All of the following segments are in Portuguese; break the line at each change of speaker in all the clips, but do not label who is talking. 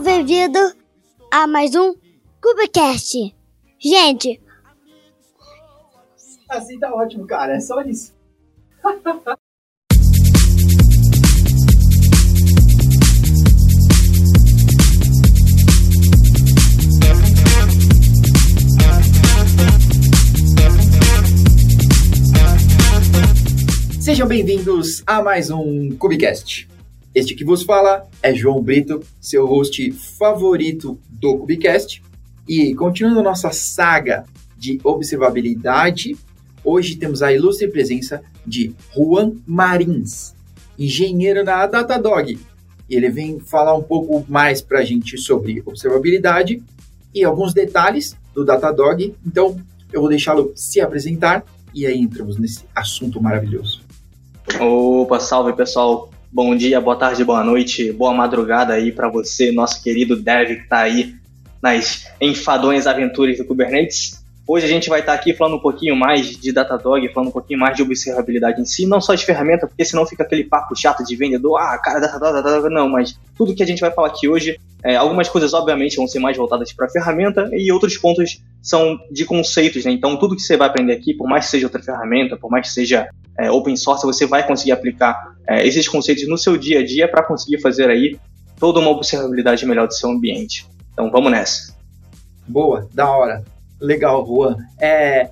Sejam bem-vindos a mais um Cubicast. Gente,
Assim tá ótimo, cara. É só isso. Sejam bem-vindos a mais um Cubicast. Este que vos fala é João Brito, seu host favorito do Cubicast. E continuando nossa saga de observabilidade, hoje temos a ilustre presença de Juan Marins, engenheiro da Datadog. Ele vem falar um pouco mais para a gente sobre observabilidade e alguns detalhes do Datadog. Então, eu vou deixá-lo se apresentar e aí entramos nesse assunto maravilhoso.
Opa, salve pessoal. Bom dia, boa tarde, boa noite, boa madrugada aí para você, nosso querido Dev que tá aí nas enfadonhas aventuras do Kubernetes. Hoje a gente vai estar aqui falando um pouquinho mais de Datadog, falando um pouquinho mais de observabilidade em si, não só de ferramenta, porque senão fica aquele papo chato de vendedor, ah, cara, Datadog, Datadog, não, mas tudo que a gente vai falar aqui hoje, é, algumas coisas obviamente vão ser mais voltadas para a ferramenta e outros pontos são de conceitos, né? Então tudo que você vai aprender aqui, por mais que seja outra ferramenta, por mais que seja é, open source, você vai conseguir aplicar é, esses conceitos no seu dia a dia para conseguir fazer aí toda uma observabilidade melhor do seu ambiente. Então vamos nessa.
Boa, da hora. Legal, Juan. É,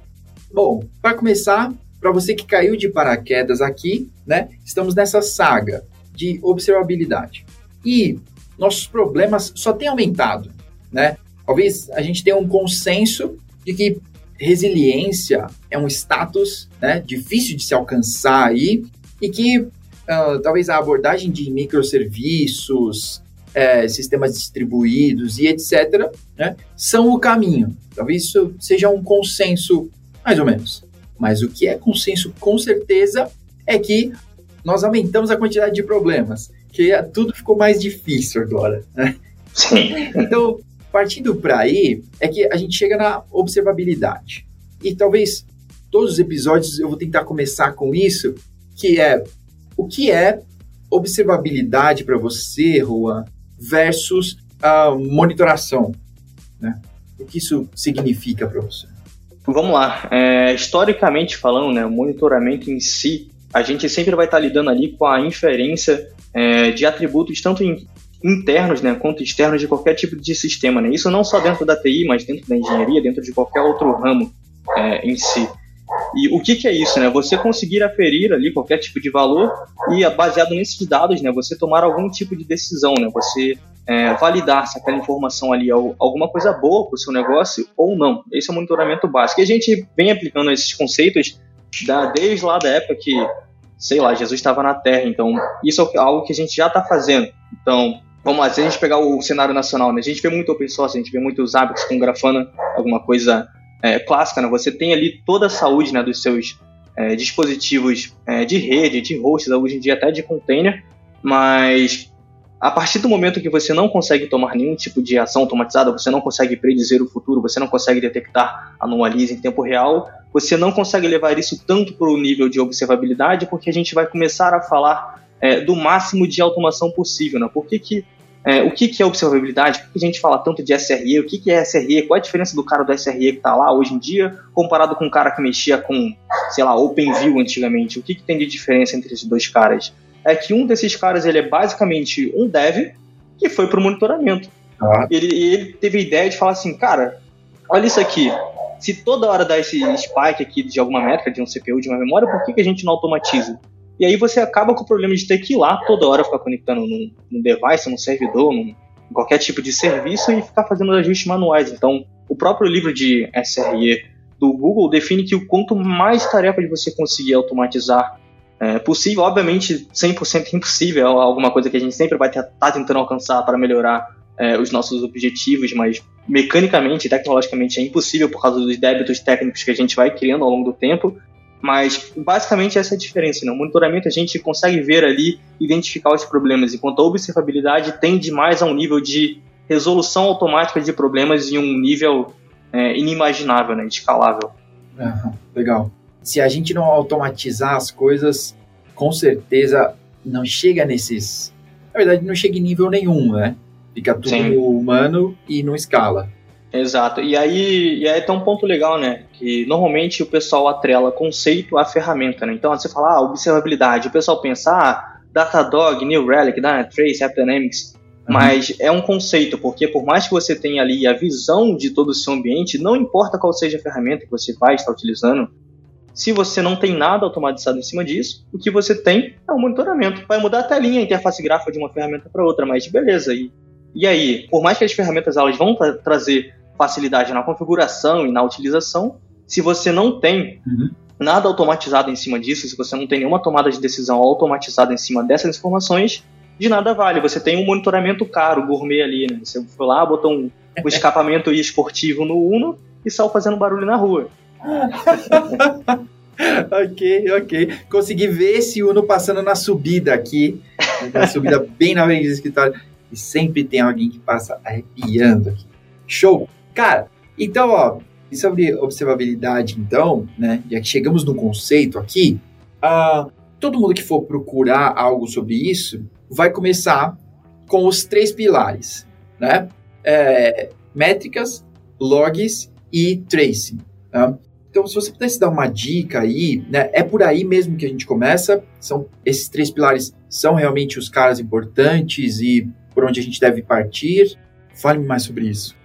bom, para começar, para você que caiu de paraquedas aqui, né? Estamos nessa saga de observabilidade. E nossos problemas só têm aumentado, né? Talvez a gente tenha um consenso de que resiliência é um status né, difícil de se alcançar aí e que uh, talvez a abordagem de microserviços, é, sistemas distribuídos e etc., né, são o caminho. Talvez isso seja um consenso, mais ou menos. Mas o que é consenso com certeza é que nós aumentamos a quantidade de problemas, que tudo ficou mais difícil agora. Né?
Sim.
Então, partindo para aí, é que a gente chega na observabilidade. E talvez todos os episódios eu vou tentar começar com isso, que é o que é observabilidade para você, Juan, versus a monitoração, né? O que isso significa para você?
Vamos lá. É, historicamente falando, né, o monitoramento em si, a gente sempre vai estar lidando ali com a inferência é, de atributos tanto in, internos, né, quanto externos de qualquer tipo de sistema, né? Isso não só dentro da TI, mas dentro da engenharia, dentro de qualquer outro ramo é, em si. E o que, que, é isso, né? Você conseguir aferir ali qualquer tipo de valor e, baseado nesses dados, né, você tomar algum tipo de decisão, né? Você é, validar se aquela informação ali é alguma coisa boa para o seu negócio ou não. Esse é o monitoramento básico. E a gente vem aplicando esses conceitos da, desde lá da época que, sei lá, Jesus estava na Terra. Então, isso é algo que a gente já está fazendo. Então, vamos lá, se a gente pegar o cenário nacional, né? A gente vê muito open source, a gente vê muitos hábitos com Grafana, alguma coisa é, clássica, né? Você tem ali toda a saúde né, dos seus é, dispositivos é, de rede, de hosts, hoje em dia até de container, mas a partir do momento que você não consegue tomar nenhum tipo de ação automatizada, você não consegue predizer o futuro, você não consegue detectar anomalias em tempo real, você não consegue levar isso tanto para o nível de observabilidade, porque a gente vai começar a falar é, do máximo de automação possível. Né? Por que, que é, o que, que é observabilidade, por que a gente fala tanto de SRE, o que, que é SRE, qual é a diferença do cara do SRE que está lá hoje em dia, comparado com o cara que mexia com, sei lá, OpenView antigamente, o que, que tem de diferença entre esses dois caras? É que um desses caras ele é basicamente um dev que foi para o monitoramento. Ah. Ele, ele teve a ideia de falar assim, cara, olha isso aqui, se toda hora dá esse spike aqui de alguma métrica, de um CPU, de uma memória, por que, que a gente não automatiza? E aí você acaba com o problema de ter que ir lá toda hora ficar conectando num, num device, num servidor, num, qualquer tipo de serviço e ficar fazendo ajustes manuais. Então, o próprio livro de SRE do Google define que o quanto mais tarefas você conseguir automatizar é possível, obviamente 100% impossível, é alguma coisa que a gente sempre vai estar tá tentando alcançar para melhorar é, os nossos objetivos, mas mecanicamente, tecnologicamente é impossível por causa dos débitos técnicos que a gente vai criando ao longo do tempo. Mas basicamente essa é a diferença. No né? monitoramento a gente consegue ver ali, identificar os problemas, enquanto a observabilidade tende mais a um nível de resolução automática de problemas em um nível é, inimaginável, né, escalável.
Uhum, legal. Se a gente não automatizar as coisas, com certeza não chega nesses. Na verdade, não chega em nível nenhum, né? Fica tudo Sim. humano e não escala.
Exato. E aí, e aí tem um ponto legal, né? Que normalmente o pessoal atrela conceito à ferramenta, né? Então, você fala, ah, observabilidade. O pessoal pensa, ah, Datadog, New Relic, Dynatrace, AppDynamics. Uhum. Mas é um conceito, porque por mais que você tenha ali a visão de todo o seu ambiente, não importa qual seja a ferramenta que você vai estar utilizando, se você não tem nada automatizado em cima disso, o que você tem é o monitoramento. Vai mudar a linha, a interface gráfica de uma ferramenta para outra, mas beleza. E, e aí, por mais que as ferramentas elas vão tra trazer facilidade na configuração e na utilização, se você não tem uhum. nada automatizado em cima disso, se você não tem nenhuma tomada de decisão automatizada em cima dessas informações, de nada vale. Você tem um monitoramento caro, gourmet ali, né? Você foi lá, botou um, um escapamento esportivo no Uno e saiu fazendo barulho na rua.
ok, ok. Consegui ver esse Uno passando na subida aqui, na subida bem na frente do escritório. E sempre tem alguém que passa arrepiando aqui. Show! Cara, então, ó, e sobre observabilidade, então, né, já que chegamos no conceito aqui, uh, todo mundo que for procurar algo sobre isso vai começar com os três pilares, né? É, métricas, logs e tracing. Tá? Então, se você pudesse dar uma dica aí, né, é por aí mesmo que a gente começa. São esses três pilares são realmente os caras importantes e por onde a gente deve partir. Fale-me mais sobre isso.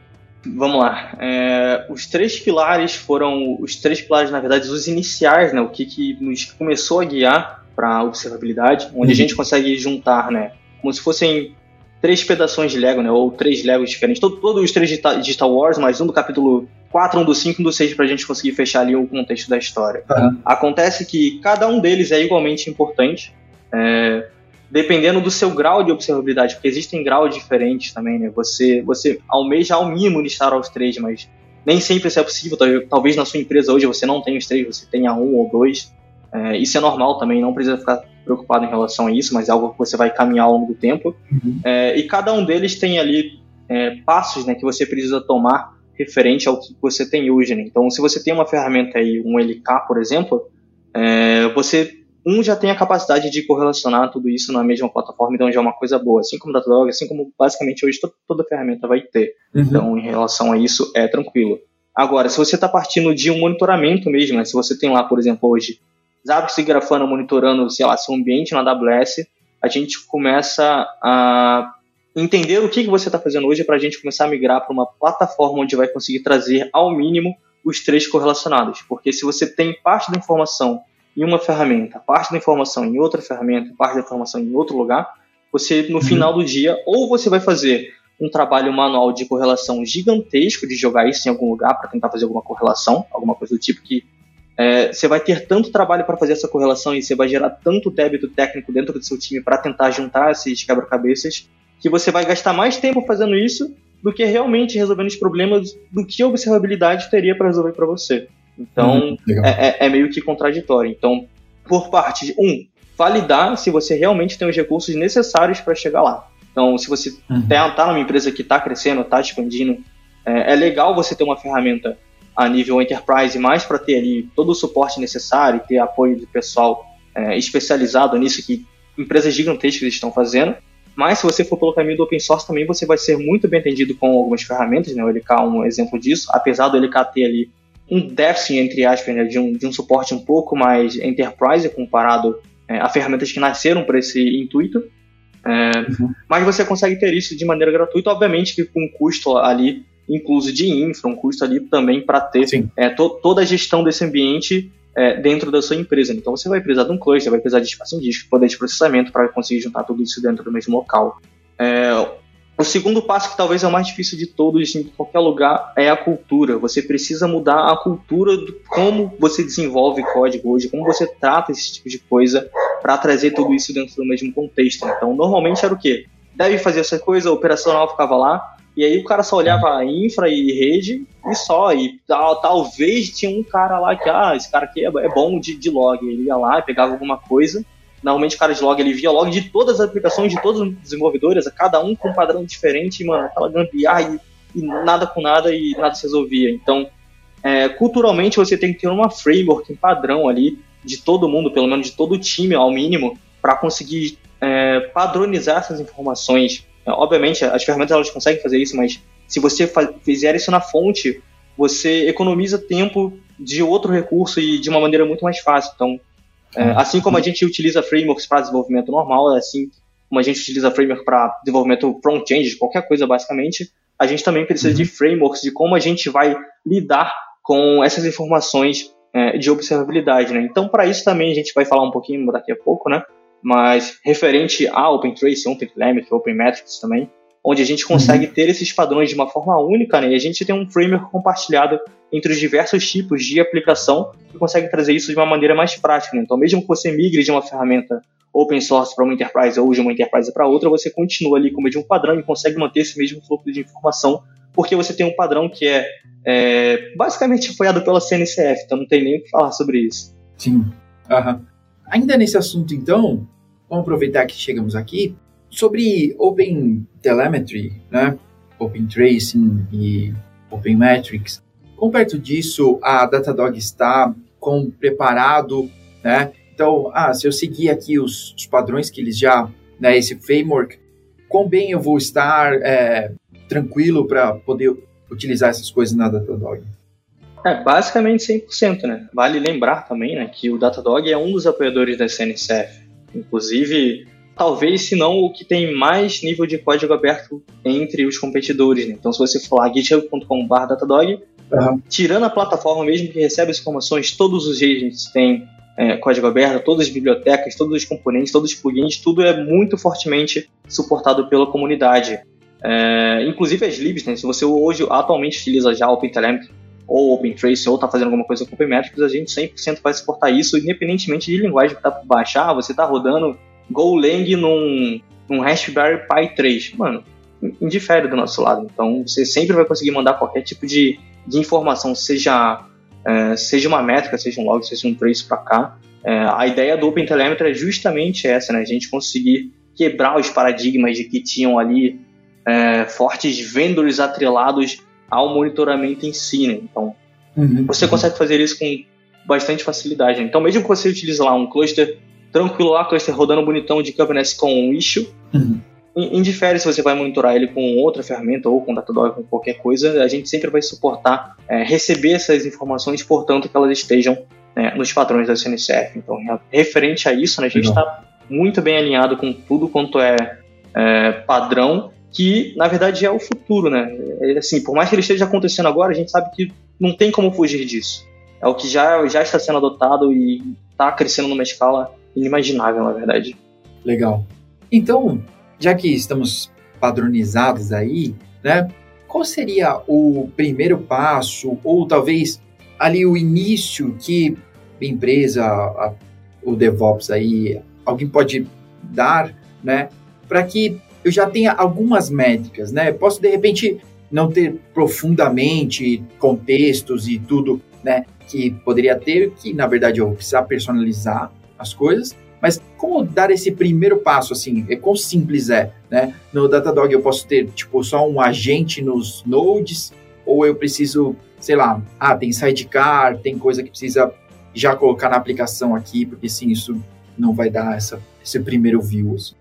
Vamos lá. É, os três pilares foram os três pilares, na verdade, os iniciais, né? O que, que nos começou a guiar para a observabilidade, onde uhum. a gente consegue juntar, né? Como se fossem três pedaços de Lego, né? Ou três Legos diferentes. Todo, todos os três de Star Wars, mas um do capítulo 4, um do 5 um do 6 para a gente conseguir fechar ali o contexto da história. Uhum. Acontece que cada um deles é igualmente importante. É, dependendo do seu grau de observabilidade, porque existem graus diferentes também, né? Você, você almeja ao mínimo listar aos três, mas nem sempre isso é possível. Talvez na sua empresa hoje você não tenha os três, você tenha um ou dois. É, isso é normal também, não precisa ficar preocupado em relação a isso, mas é algo que você vai caminhar ao longo do tempo. Uhum. É, e cada um deles tem ali é, passos né, que você precisa tomar referente ao que você tem hoje. Né? Então, se você tem uma ferramenta aí, um LK, por exemplo, é, você um já tem a capacidade de correlacionar tudo isso na mesma plataforma, então já é uma coisa boa, assim como Datadog, assim como basicamente hoje toda, toda ferramenta vai ter. Uhum. Então, em relação a isso, é tranquilo. Agora, se você está partindo de um monitoramento mesmo, né, se você tem lá, por exemplo, hoje, Zabbix e Grafana monitorando, sei lá, seu ambiente na AWS, a gente começa a entender o que, que você está fazendo hoje para a gente começar a migrar para uma plataforma onde vai conseguir trazer ao mínimo os três correlacionados. Porque se você tem parte da informação em uma ferramenta, parte da informação em outra ferramenta, parte da informação em outro lugar, você no uhum. final do dia ou você vai fazer um trabalho manual de correlação gigantesco de jogar isso em algum lugar para tentar fazer alguma correlação, alguma coisa do tipo que é, você vai ter tanto trabalho para fazer essa correlação e você vai gerar tanto débito técnico dentro do seu time para tentar juntar esses quebra-cabeças que você vai gastar mais tempo fazendo isso do que realmente resolvendo os problemas do que a observabilidade teria para resolver para você. Então, uhum, é, é, é, meio que contraditório. Então, por parte de, um, validar se você realmente tem os recursos necessários para chegar lá. Então, se você está uhum. tá numa empresa que está crescendo, está expandindo, é, é, legal você ter uma ferramenta a nível enterprise mais para ter ali todo o suporte necessário e ter apoio de pessoal é, especializado nisso que empresas gigantescas estão fazendo. Mas se você for pelo caminho do open source também, você vai ser muito bem entendido com algumas ferramentas, né? O LK é um exemplo disso, apesar do LK ter ali um déficit, entre aspas, né, de, um, de um suporte um pouco mais enterprise comparado é, a ferramentas que nasceram para esse intuito. É, uhum. Mas você consegue ter isso de maneira gratuita, obviamente que com um custo ali incluso de infra, um custo ali também para ter é, to, toda a gestão desse ambiente é, dentro da sua empresa. Então você vai precisar de um cluster, vai precisar de espaço em disco, poder de processamento para conseguir juntar tudo isso dentro do mesmo local. O segundo passo, que talvez é o mais difícil de todos em qualquer lugar, é a cultura. Você precisa mudar a cultura de como você desenvolve código hoje, como você trata esse tipo de coisa para trazer tudo isso dentro do mesmo contexto. Então, normalmente era o quê? Deve fazer essa coisa, a operacional ficava lá, e aí o cara só olhava infra e rede e só. E tal, talvez tinha um cara lá que, ah, esse cara aqui é, é bom de, de log. Ele ia lá, pegava alguma coisa Normalmente o cara de log ele via log de todas as aplicações de todos os desenvolvedores, cada um com um padrão diferente, mano, aquela gambiarra e, e, nada com nada e nada se resolvia. Então, é, culturalmente você tem que ter uma framework, um padrão ali de todo mundo, pelo menos de todo o time ao mínimo, para conseguir é, padronizar essas informações Obviamente, as ferramentas elas conseguem fazer isso, mas se você fizer isso na fonte, você economiza tempo de outro recurso e de uma maneira muito mais fácil. Então, é, assim como a gente utiliza frameworks para desenvolvimento normal, é assim como a gente utiliza framework para desenvolvimento front-end, de qualquer coisa basicamente, a gente também precisa uhum. de frameworks de como a gente vai lidar com essas informações é, de observabilidade, né? Então, para isso também a gente vai falar um pouquinho daqui a pouco, né? Mas referente a OpenTrace, OpenTelemetry, OpenMetrics também, onde a gente consegue uhum. ter esses padrões de uma forma única, né? E a gente tem um framework compartilhado entre os diversos tipos de aplicação que consegue trazer isso de uma maneira mais prática. Né? Então, mesmo que você migre de uma ferramenta open source para uma enterprise ou de uma enterprise para outra, você continua ali como de um padrão e consegue manter esse mesmo fluxo de informação, porque você tem um padrão que é, é basicamente apoiado pela CNCF, então não tem nem o que falar sobre isso.
Sim. Uhum. Ainda nesse assunto, então, vamos aproveitar que chegamos aqui, sobre Open Telemetry, né? Open Tracing e Open Metrics. Como perto disso a Datadog está com preparado, né? Então, ah, se eu seguir aqui os, os padrões que eles já, né, esse framework, quão bem eu vou estar é, tranquilo para poder utilizar essas coisas na Datadog?
É, basicamente 100%, né? Vale lembrar também, né, que o Datadog é um dos apoiadores da CNCF. Inclusive, talvez, se não, o que tem mais nível de código aberto entre os competidores, né? Então, se você for lá github.com.br Datadog, uhum. tirando a plataforma mesmo que recebe as informações, todos os agents têm é, código aberto, todas as bibliotecas, todos os componentes, todos os plugins, tudo é muito fortemente suportado pela comunidade. É, inclusive as libs, né? Se você hoje atualmente utiliza já OpenTelemetry ou OpenTrace ou está fazendo alguma coisa com OpenMetrics, a gente 100% vai suportar isso, independentemente de linguagem que está por baixar. Você está rodando Golang num, num Raspberry Pi 3, mano, indifere do nosso lado. Então você sempre vai conseguir mandar qualquer tipo de, de informação, seja é, seja uma métrica, seja um log, seja um trace para cá. É, a ideia do OpenTelemetry é justamente essa, né? A gente conseguir quebrar os paradigmas de que tinham ali é, fortes vendors atrelados ao monitoramento em si, né? Então, uhum. você consegue fazer isso com bastante facilidade. Né? Então, mesmo que você utilize lá um cluster tranquilo lá, cluster rodando bonitão de Kubernetes com um issue, uhum indifere se você vai monitorar ele com outra ferramenta ou com Datadog, com qualquer coisa, a gente sempre vai suportar é, receber essas informações, portanto, que elas estejam né, nos padrões da CNCF. Então, referente a isso, né, a gente está muito bem alinhado com tudo quanto é, é, padrão, que na verdade é o futuro, né? É, assim, por mais que ele esteja acontecendo agora, a gente sabe que não tem como fugir disso. É o que já, já está sendo adotado e está crescendo numa escala inimaginável, na verdade.
Legal. Então, já que estamos padronizados aí, né? Qual seria o primeiro passo, ou talvez ali o início que a empresa, a, o DevOps aí, alguém pode dar, né? Para que eu já tenha algumas métricas, né? Posso de repente não ter profundamente contextos e tudo, né? Que poderia ter, que na verdade eu vou precisar personalizar as coisas, mas como dar esse primeiro passo, assim, é quão simples é, né? No Datadog eu posso ter, tipo, só um agente nos nodes, ou eu preciso, sei lá, ah, tem sidecar, tem coisa que precisa já colocar na aplicação aqui, porque sim, isso não vai dar essa, esse primeiro view. Assim.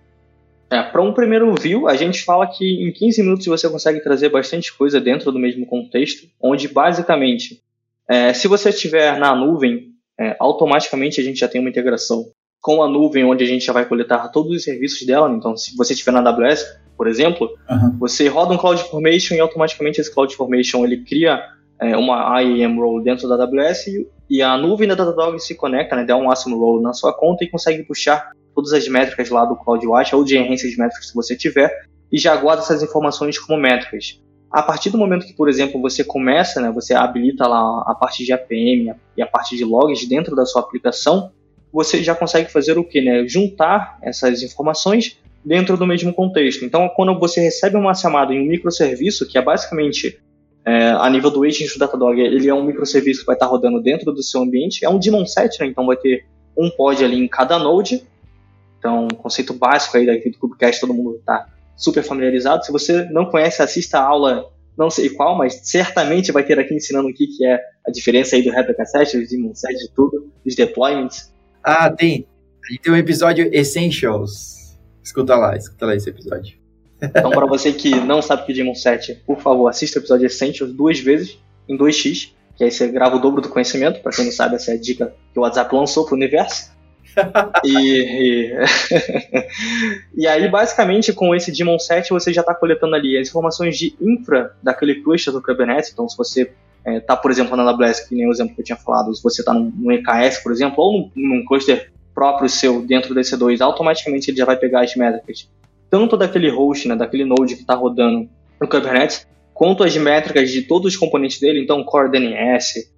É, para um primeiro view, a gente fala que em 15 minutos você consegue trazer bastante coisa dentro do mesmo contexto, onde basicamente, é, se você estiver na nuvem, é, automaticamente a gente já tem uma integração com a nuvem, onde a gente já vai coletar todos os serviços dela. Então, se você estiver na AWS, por exemplo, uhum. você roda um CloudFormation e automaticamente esse CloudFormation ele cria é, uma IAM role dentro da AWS e, e a nuvem da Datadog se conecta, né, dá um awesome role na sua conta e consegue puxar todas as métricas lá do CloudWatch ou de de métricas que você tiver e já guarda essas informações como métricas. A partir do momento que, por exemplo, você começa, né, você habilita lá a parte de APM e a parte de logs dentro da sua aplicação, você já consegue fazer o que, né? Juntar essas informações dentro do mesmo contexto. Então, quando você recebe uma chamada em um microserviço, que é basicamente é, a nível do agent do Datadog, ele é um microserviço que vai estar rodando dentro do seu ambiente, é um daemon set, né? Então vai ter um pod ali em cada node. Então, conceito básico aí do Kubecast, todo mundo está super familiarizado. Se você não conhece, assista a aula, não sei qual, mas certamente vai ter aqui ensinando o que, que é a diferença aí do Replica Set, do daemon set, de tudo, dos deployments.
Ah, tem. A gente tem um episódio Essentials. Escuta lá, escuta lá esse episódio.
Então, para você que não sabe o que é Demon 7, por favor, assista o episódio Essentials duas vezes, em 2x, que aí você grava o dobro do conhecimento. Para quem não sabe, essa é a dica que o WhatsApp lançou para o universo. e, e... e, aí, basicamente, com esse Demon 7, você já está coletando ali as informações de infra daquele cluster do Kubernetes. Então, se você está, é, tá, por exemplo, na AWS, que nem o exemplo que eu tinha falado, se você está num, EKS, por exemplo, ou num, num cluster próprio seu dentro do EC2, automaticamente ele já vai pegar as métricas, tanto daquele host, né, daquele node que está rodando no Kubernetes, quanto as métricas de todos os componentes dele, então Core DNS,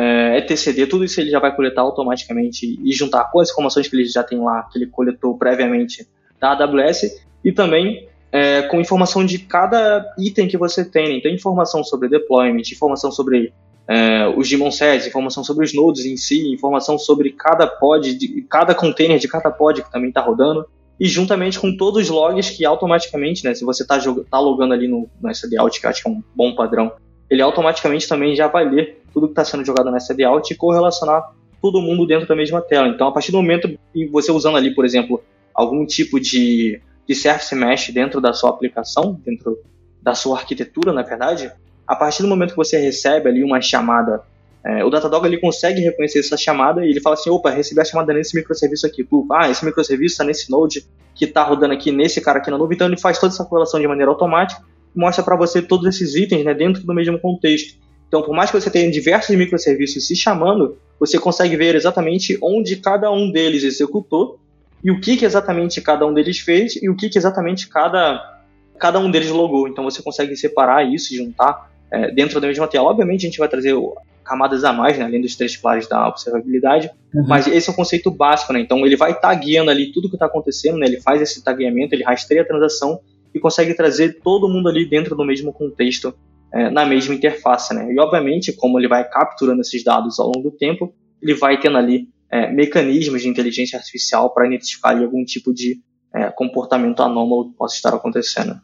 é, etcd, tudo isso ele já vai coletar automaticamente e juntar com as informações que ele já tem lá, que ele coletou previamente da AWS, e também é, com informação de cada item que você tem. Então, informação sobre deployment, informação sobre é, os daemon sets, informação sobre os nodes em si, informação sobre cada pod, de, cada container de cada pod que também está rodando, e juntamente com todos os logs que automaticamente, né, se você está tá logando ali no, no SDAuth, que eu acho que é um bom padrão, ele automaticamente também já vai ler tudo que está sendo jogado no SDAuth e correlacionar todo mundo dentro da mesma tela. Então, a partir do momento que você usando ali, por exemplo, algum tipo de, de Surface Mesh dentro da sua aplicação, dentro da sua arquitetura, na verdade, a partir do momento que você recebe ali uma chamada, é, o Datadog ele consegue reconhecer essa chamada e ele fala assim, opa, recebi a chamada nesse microserviço aqui, ah, esse microserviço está nesse node que está rodando aqui nesse cara aqui na nuvem, então ele faz toda essa correlação de maneira automática e mostra para você todos esses itens né, dentro do mesmo contexto. Então, por mais que você tenha diversos microserviços se chamando, você consegue ver exatamente onde cada um deles executou e o que, que exatamente cada um deles fez e o que, que exatamente cada, cada um deles logou. Então, você consegue separar isso e juntar é, dentro da mesma tela. Obviamente, a gente vai trazer camadas a mais, né, além dos três pilares da observabilidade, uhum. mas esse é o conceito básico, né? Então ele vai tagueando ali tudo que está acontecendo, né? Ele faz esse tagueamento, ele rastreia a transação e consegue trazer todo mundo ali dentro do mesmo contexto, é, na mesma interface, né? E obviamente, como ele vai capturando esses dados ao longo do tempo, ele vai tendo ali é, mecanismos de inteligência artificial para identificar ali, algum tipo de é, comportamento anômalo que possa estar acontecendo.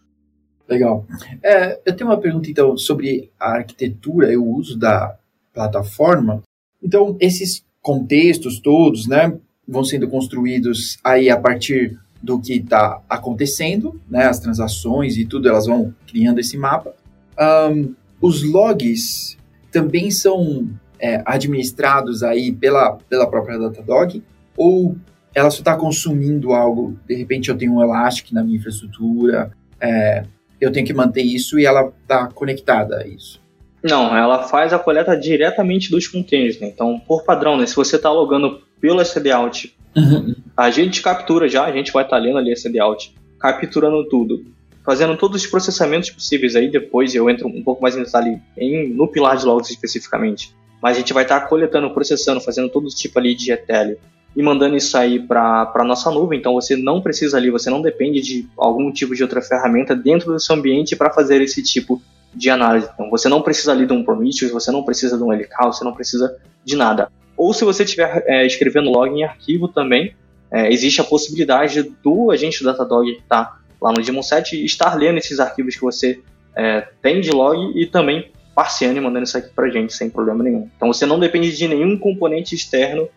Legal. É, eu tenho uma pergunta, então, sobre a arquitetura e o uso da plataforma. Então, esses contextos todos, né, vão sendo construídos aí a partir do que está acontecendo, né, as transações e tudo, elas vão criando esse mapa. Um, os logs também são é, administrados aí pela, pela própria Datadog, ou ela só está consumindo algo, de repente eu tenho um Elastic na minha infraestrutura, é, eu tenho que manter isso e ela está conectada a isso.
Não, ela faz a coleta diretamente dos containers, né? Então, por padrão, né? Se você está logando pelo SDAuth, uhum. a gente captura já, a gente vai estar tá lendo ali SDAuth, capturando tudo, fazendo todos os processamentos possíveis aí, depois eu entro um pouco mais em detalhe em, no pilar de logs especificamente. Mas a gente vai estar tá coletando, processando, fazendo todo tipo ali de ETL e mandando isso aí para a nossa nuvem. Então você não precisa ali, você não depende de algum tipo de outra ferramenta dentro do seu ambiente para fazer esse tipo de análise. Então você não precisa ali de um Prometheus, você não precisa de um LK, você não precisa de nada. Ou se você estiver é, escrevendo log em arquivo também, é, existe a possibilidade do agente do Datadog que está lá no Daemon 7 estar lendo esses arquivos que você é, tem de log e também parciando e mandando isso aqui para gente sem problema nenhum. Então você não depende de nenhum componente externo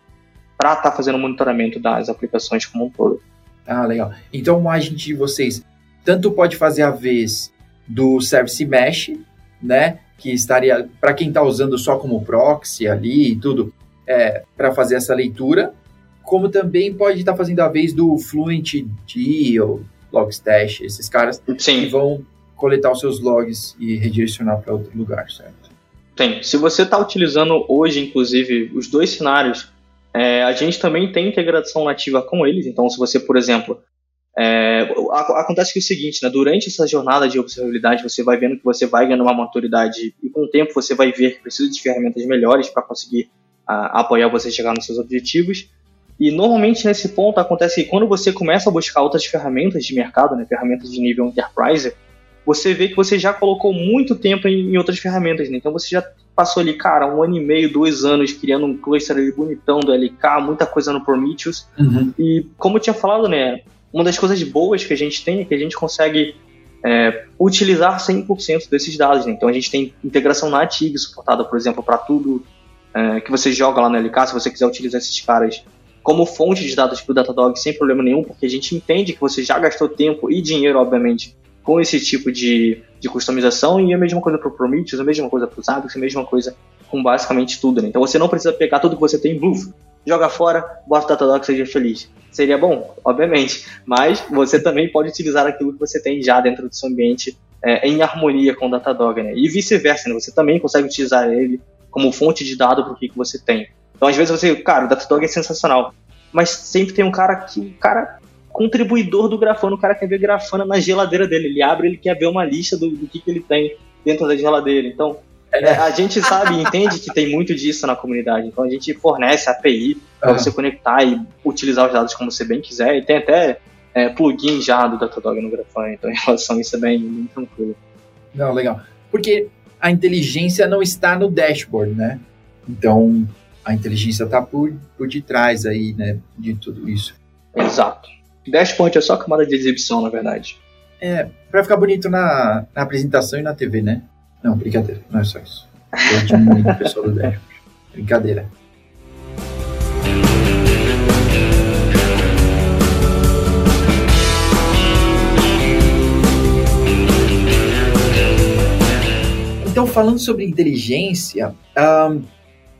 para estar tá fazendo o monitoramento das aplicações como um todo.
Ah, legal. Então o agente de vocês tanto pode fazer a vez do Service Mesh, né? Que estaria, para quem está usando só como proxy ali e tudo, é, para fazer essa leitura, como também pode estar tá fazendo a vez do Fluent D ou Logstash, esses caras
Sim.
que vão coletar os seus logs e redirecionar para outro lugar, certo?
Tem. Se você está utilizando hoje, inclusive, os dois cenários é, a gente também tem integração nativa com eles, então se você, por exemplo, é, acontece que é o seguinte, né, durante essa jornada de observabilidade, você vai vendo que você vai ganhando uma maturidade e com o tempo você vai ver que precisa de ferramentas melhores para conseguir a, apoiar você a chegar nos seus objetivos. E normalmente nesse ponto acontece que quando você começa a buscar outras ferramentas de mercado, né, ferramentas de nível enterprise, você vê que você já colocou muito tempo em, em outras ferramentas, né? Então você já passou ali, cara, um ano e meio, dois anos criando um cluster ali bonitão do LK, muita coisa no Prometheus. Uhum. E como eu tinha falado, né, uma das coisas boas que a gente tem é que a gente consegue é, utilizar 100% desses dados. Né? Então a gente tem integração nativa suportada, por exemplo, para tudo é, que você joga lá no LK, se você quiser utilizar esses caras como fonte de dados para o Datadog sem problema nenhum, porque a gente entende que você já gastou tempo e dinheiro, obviamente, com esse tipo de, de customização e a mesma coisa para o Prometheus, a mesma coisa para os Zabbix, a mesma coisa com basicamente tudo. Né? Então você não precisa pegar tudo que você tem em Bluff, joga fora, bota o Datadog seja feliz. Seria bom, obviamente, mas você também pode utilizar aquilo que você tem já dentro do seu ambiente é, em harmonia com o Datadog, né? E vice-versa, né? Você também consegue utilizar ele como fonte de dado para o que, que você tem. Então, às vezes você, cara, o Datadog é sensacional, mas sempre tem um cara que, um cara contribuidor do Grafana, o cara quer ver Grafana na geladeira dele. Ele abre, ele quer ver uma lista do, do que, que ele tem dentro da geladeira. Então, é, a gente sabe e entende que tem muito disso na comunidade. Então, a gente fornece API para você conectar e utilizar os dados como você bem quiser. E tem até é, plugin já do Datadog no Grafana. Então, em relação a isso, é bem, bem tranquilo.
Não, legal. Porque a inteligência não está no dashboard, né? Então, a inteligência está por, por detrás aí, né, de tudo isso.
Exato. Dashboard é só camada de exibição, na verdade.
É, pra ficar bonito na, na apresentação e na TV, né? Não, brincadeira, não é só isso. Eu admiro o pessoal do Dashboard. Brincadeira. Então, falando sobre inteligência, um,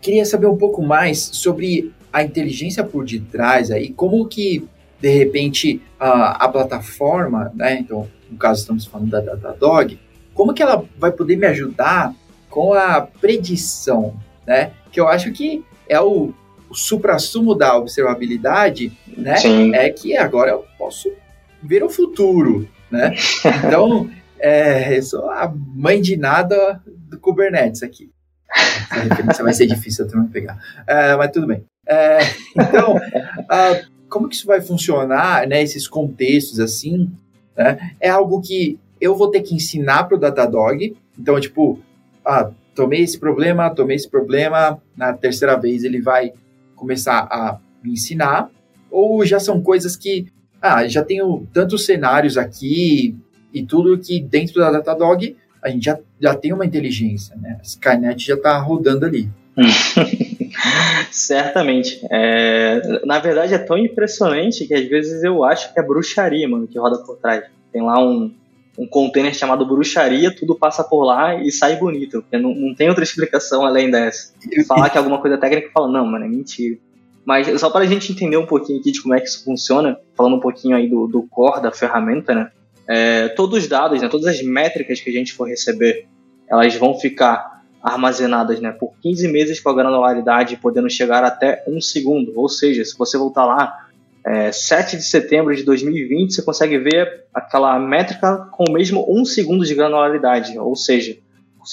queria saber um pouco mais sobre a inteligência por detrás aí, como que de repente a, a plataforma, né? Então, no caso estamos falando da Datadog, como que ela vai poder me ajudar com a predição, né? Que eu acho que é o, o supra-sumo da observabilidade, né? Sim. É que agora eu posso ver o futuro, né? Então, é, eu sou a mãe de nada do Kubernetes aqui. Essa referência vai ser difícil turma pegar. É, mas tudo bem. É, então, uh, como que isso vai funcionar, né? Esses contextos assim, né? É algo que eu vou ter que ensinar para o Datadog. Então, tipo, ah, tomei esse problema, tomei esse problema. Na terceira vez ele vai começar a me ensinar. Ou já são coisas que, ah, já tenho tantos cenários aqui e tudo que dentro da Datadog a gente já, já tem uma inteligência, né? A Skynet já está rodando ali.
Certamente. É, na verdade, é tão impressionante que às vezes eu acho que é bruxaria, mano, que roda por trás. Tem lá um, um container chamado bruxaria, tudo passa por lá e sai bonito. Não, não tem outra explicação além dessa. Falar que é alguma coisa técnica fala, não, mano, é mentira. Mas só para a gente entender um pouquinho aqui de como é que isso funciona, falando um pouquinho aí do, do core da ferramenta, né? É, todos os dados, né, todas as métricas que a gente for receber, elas vão ficar armazenadas né, por 15 meses com a granularidade podendo chegar até um segundo. Ou seja, se você voltar lá é, 7 de setembro de 2020, você consegue ver aquela métrica com o mesmo um segundo de granularidade. Ou seja,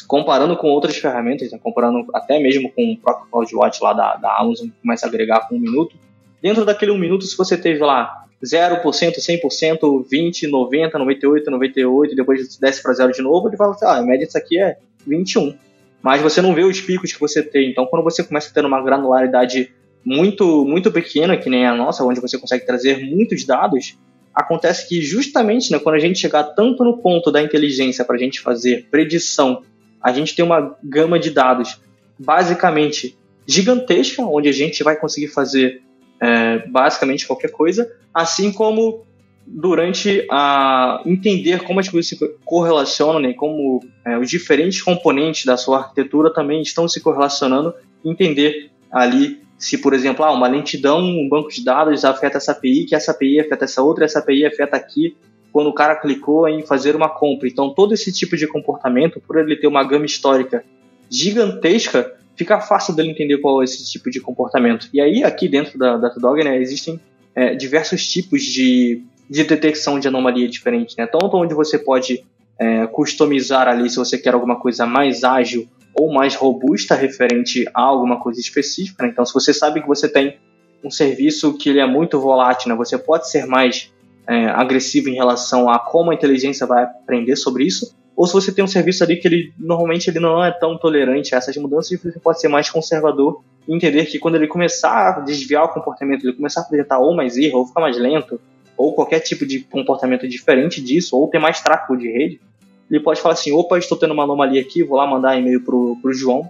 comparando com outras ferramentas, né, comparando até mesmo com o próprio CloudWatch lá da, da Amazon, que começa a agregar com um minuto, dentro daquele um minuto, se você teve lá 0%, 100%, 20, 90, 98, 98, e depois desce para zero de novo, ele fala assim, ah, a média disso aqui é 21 mas você não vê os picos que você tem. Então, quando você começa a ter uma granularidade muito, muito pequena, que nem a nossa, onde você consegue trazer muitos dados, acontece que justamente né, quando a gente chegar tanto no ponto da inteligência para a gente fazer predição, a gente tem uma gama de dados basicamente gigantesca, onde a gente vai conseguir fazer é, basicamente qualquer coisa, assim como durante a entender como as coisas se correlacionam, né, como é, os diferentes componentes da sua arquitetura também estão se correlacionando, entender ali se, por exemplo, ah, uma lentidão, um banco de dados afeta essa API, que essa API afeta essa outra, essa API afeta aqui, quando o cara clicou em fazer uma compra. Então, todo esse tipo de comportamento, por ele ter uma gama histórica gigantesca, fica fácil dele entender qual é esse tipo de comportamento. E aí, aqui dentro da Datadog, né, existem é, diversos tipos de de detecção de anomalia diferente, né? Tanto onde você pode é, customizar ali se você quer alguma coisa mais ágil ou mais robusta referente a alguma coisa específica. Né? Então, se você sabe que você tem um serviço que ele é muito volátil, né? você pode ser mais é, agressivo em relação a como a inteligência vai aprender sobre isso. Ou se você tem um serviço ali que ele normalmente ele não é tão tolerante a essas mudanças, você pode ser mais conservador e entender que quando ele começar a desviar o comportamento, ele começar a apresentar ou mais erro, ou ficar mais lento, ou qualquer tipo de comportamento diferente disso, ou ter mais tráfego de rede, ele pode falar assim: opa, estou tendo uma anomalia aqui, vou lá mandar e-mail para o João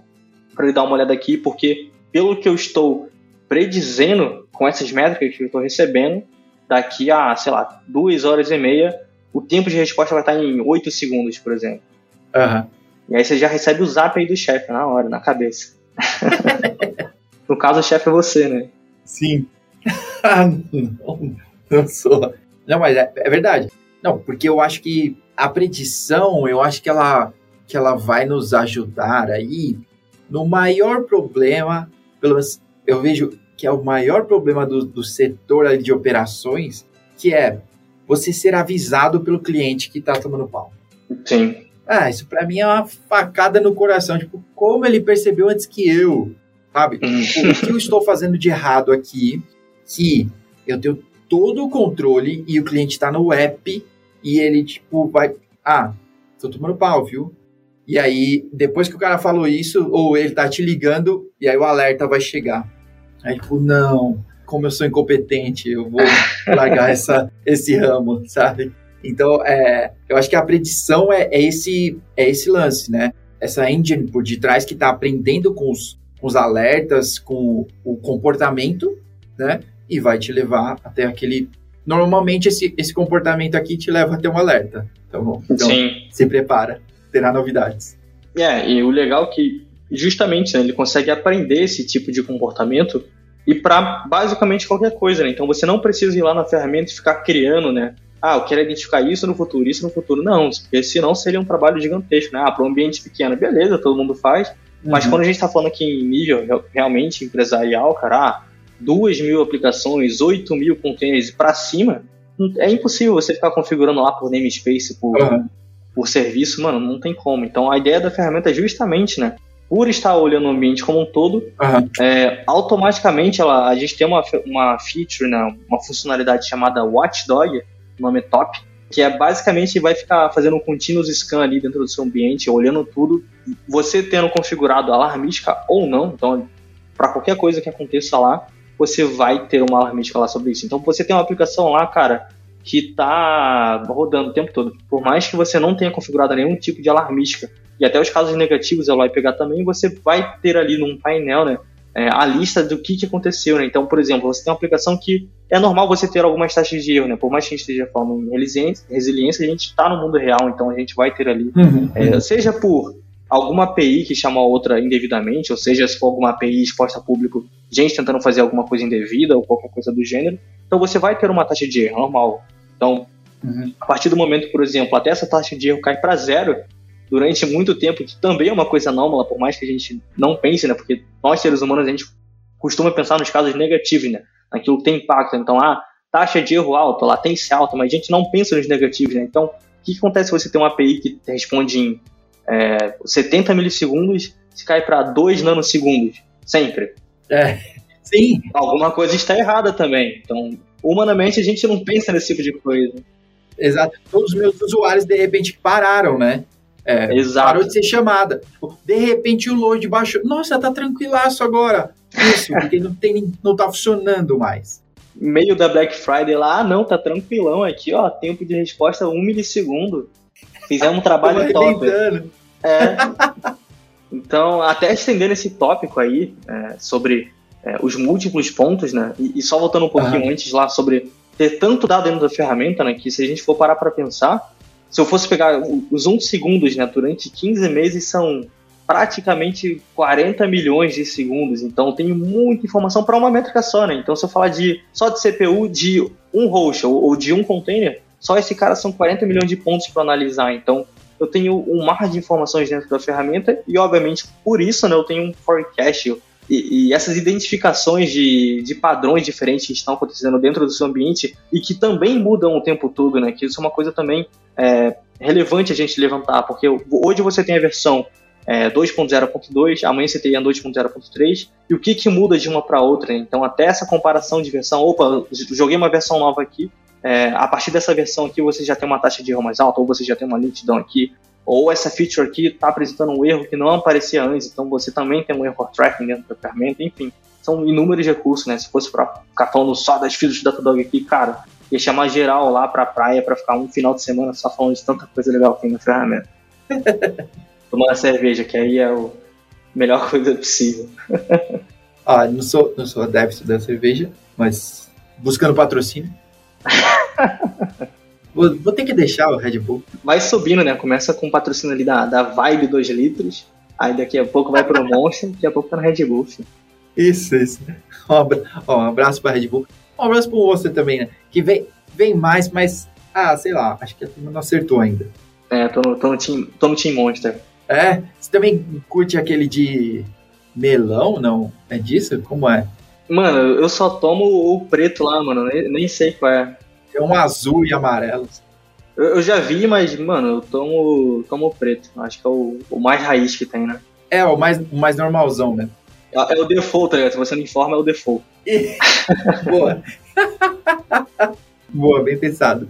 para ele dar uma olhada aqui, porque pelo que eu estou predizendo com essas métricas que eu estou recebendo, daqui a, sei lá, duas horas e meia, o tempo de resposta vai estar em 8 segundos, por exemplo.
Aham.
E aí você já recebe o zap aí do chefe na hora, na cabeça. no caso, o chefe é você, né?
Sim. Ah, não, não sou. Não, mas é, é verdade. Não, porque eu acho que a predição, eu acho que ela, que ela vai nos ajudar aí no maior problema, pelo menos eu vejo que é o maior problema do, do setor de operações, que é você ser avisado pelo cliente que está tomando pau.
Sim.
Ah, isso pra mim é uma facada no coração. Tipo, como ele percebeu antes que eu, sabe?
Uhum.
o que eu estou fazendo de errado aqui, que eu tenho todo o controle e o cliente está no app e ele, tipo, vai. Ah, tô tomando pau, viu? E aí, depois que o cara falou isso, ou ele tá te ligando, e aí o alerta vai chegar. Aí, tipo, não, como eu sou incompetente, eu vou largar essa, esse ramo, sabe? Então, é, eu acho que a predição é, é, esse, é esse lance, né? Essa engine por detrás que está aprendendo com os, com os alertas, com o comportamento, né? E vai te levar até aquele. Normalmente, esse, esse comportamento aqui te leva até um alerta. Tá bom? Então,
Sim.
se prepara, terá novidades.
É, e o legal é que, justamente, né, ele consegue aprender esse tipo de comportamento e para basicamente qualquer coisa, né? Então você não precisa ir lá na ferramenta e ficar criando, né? Ah, eu quero identificar isso no futuro, isso no futuro. Não, porque senão seria um trabalho gigantesco, né? Ah, para um ambiente pequeno, beleza, todo mundo faz. Mas
Uhum.
quando a gente está falando aqui em nível real- realmente empresarial, cara, ah, duas mil aplicações, 8 mil containers para cima, é impossível você ficar configurando lá por namespace, por,
Uhum.
por serviço, mano, não tem como. Então a ideia da ferramenta é justamente, né? Por estar olhando o ambiente como um todo,
Aham.
é, automaticamente ela, a gente tem uma, uma feature, né, uma funcionalidade chamada Watchdog, o nome é top, que é basicamente vai ficar fazendo um continuous scan ali dentro do seu ambiente, olhando tudo, você tendo configurado alarmística ou não, então para qualquer coisa que aconteça lá, você vai ter uma alarmística lá sobre isso. Então você tem uma aplicação lá, cara, que tá rodando o tempo todo. Por mais que você não tenha configurado nenhum tipo de alarmística, e até os casos negativos ela vai pegar também, você vai ter ali num painel, né, é, a lista do que, que aconteceu, né? Então, por exemplo, você tem uma aplicação que é normal você ter algumas taxas de erro, né? Por mais que a gente esteja falando em resiliência, a gente está no mundo real, então a gente vai ter ali
Uhum.
é, seja por alguma API que chama a outra indevidamente, ou seja, se for alguma API exposta a público, gente tentando fazer alguma coisa indevida ou qualquer coisa do gênero, então você vai ter uma taxa de erro normal. Então,
Uhum.
a partir do momento, por exemplo, até essa taxa de erro cai para zero durante muito tempo, que também é uma coisa anômala, por mais que a gente não pense, né? Porque nós, seres humanos, a gente costuma pensar nos casos negativos, né? Naquilo que tem impacto. Então, ah, taxa de erro alta, latência alta, mas a gente não pensa nos negativos, né? Então, o que, que acontece se você tem uma API que responde em é, 70 milissegundos, se cai para 2 nanosegundos? Sempre.
Sim,
Alguma coisa está errada também. Então, humanamente, a gente não pensa nesse tipo de coisa.
exato. Todos os meus usuários, de repente, pararam, né? É,
Exato.
Parou de ser chamada. De repente o load baixou. Nossa, tá tranquilaço agora. Isso, porque não, tem, não tá funcionando mais.
meio da Black Friday lá, ah não, tá tranquilão aqui, ó, tempo de resposta 1 milissegundo. Fizemos um trabalho top. É. Então, até estendendo esse tópico aí, é, sobre é, os múltiplos pontos, né, e, e só voltando um pouquinho
Aham.
antes lá sobre ter tanto dado dentro da ferramenta, né, que se a gente for parar para pensar, se eu fosse pegar os 1 segundos, né, durante 15 meses são praticamente 40 milhões de segundos, então tem muita informação para uma métrica só, né? Então se eu falar de só de CPU de um host ou, ou de um container, só esse cara são 40 milhões de pontos para analisar. Então eu tenho um mar de informações dentro da ferramenta e obviamente por isso, né, eu tenho um forecast e, e essas identificações de, de padrões diferentes que estão acontecendo dentro do seu ambiente e que também mudam o tempo todo, né? Que isso é uma coisa também é, relevante a gente levantar, porque hoje você tem a versão é, 2.0.2, amanhã você tem a 2.0.3, e o que, que muda de uma para outra? né? Então, até essa comparação de versão, opa, joguei uma versão nova aqui, é, a partir dessa versão aqui você já tem uma taxa de erro mais alta, ou você já tem uma lentidão aqui, ou essa feature aqui está apresentando um erro que não aparecia antes, então você também tem um erro tracking dentro da ferramenta, enfim, são inúmeros recursos, né? Se fosse para ficar falando só das features do Datadog aqui, cara, ia chamar geral lá pra praia para ficar um final de semana só falando de tanta coisa legal que tem na ferramenta. Tomando cerveja, que aí é a melhor coisa possível.
Ah, não sou, não sou adepto da cerveja, mas buscando patrocínio. Vou, vou, ter que deixar o Red Bull.
Vai subindo, né? Começa com o patrocínio ali da, da Vibe 2 litros. Aí daqui a pouco vai pro Monster, daqui a pouco tá no Red Bull. Filho.
Isso, isso. Um, abra... um abraço pra Red Bull. Um abraço pro você também, né? Que vem, vem mais, mas. Ah, sei lá, acho que a turma não acertou ainda.
É, tô no, tô no, team, tô no Team Monster.
É? Você também curte aquele de melão, não? É disso? Como é?
Mano, eu só tomo o preto lá, mano. Nem, nem sei qual é.
É um azul e amarelo.
Eu, eu já vi, mas, mano, eu tomo, tomo preto. Acho que é o, o mais raiz que tem, né?
É, o mais, o mais normalzão, né?
É, é o default, tá ligado? Se você não informa, é o default.
Boa. Boa, bem pensado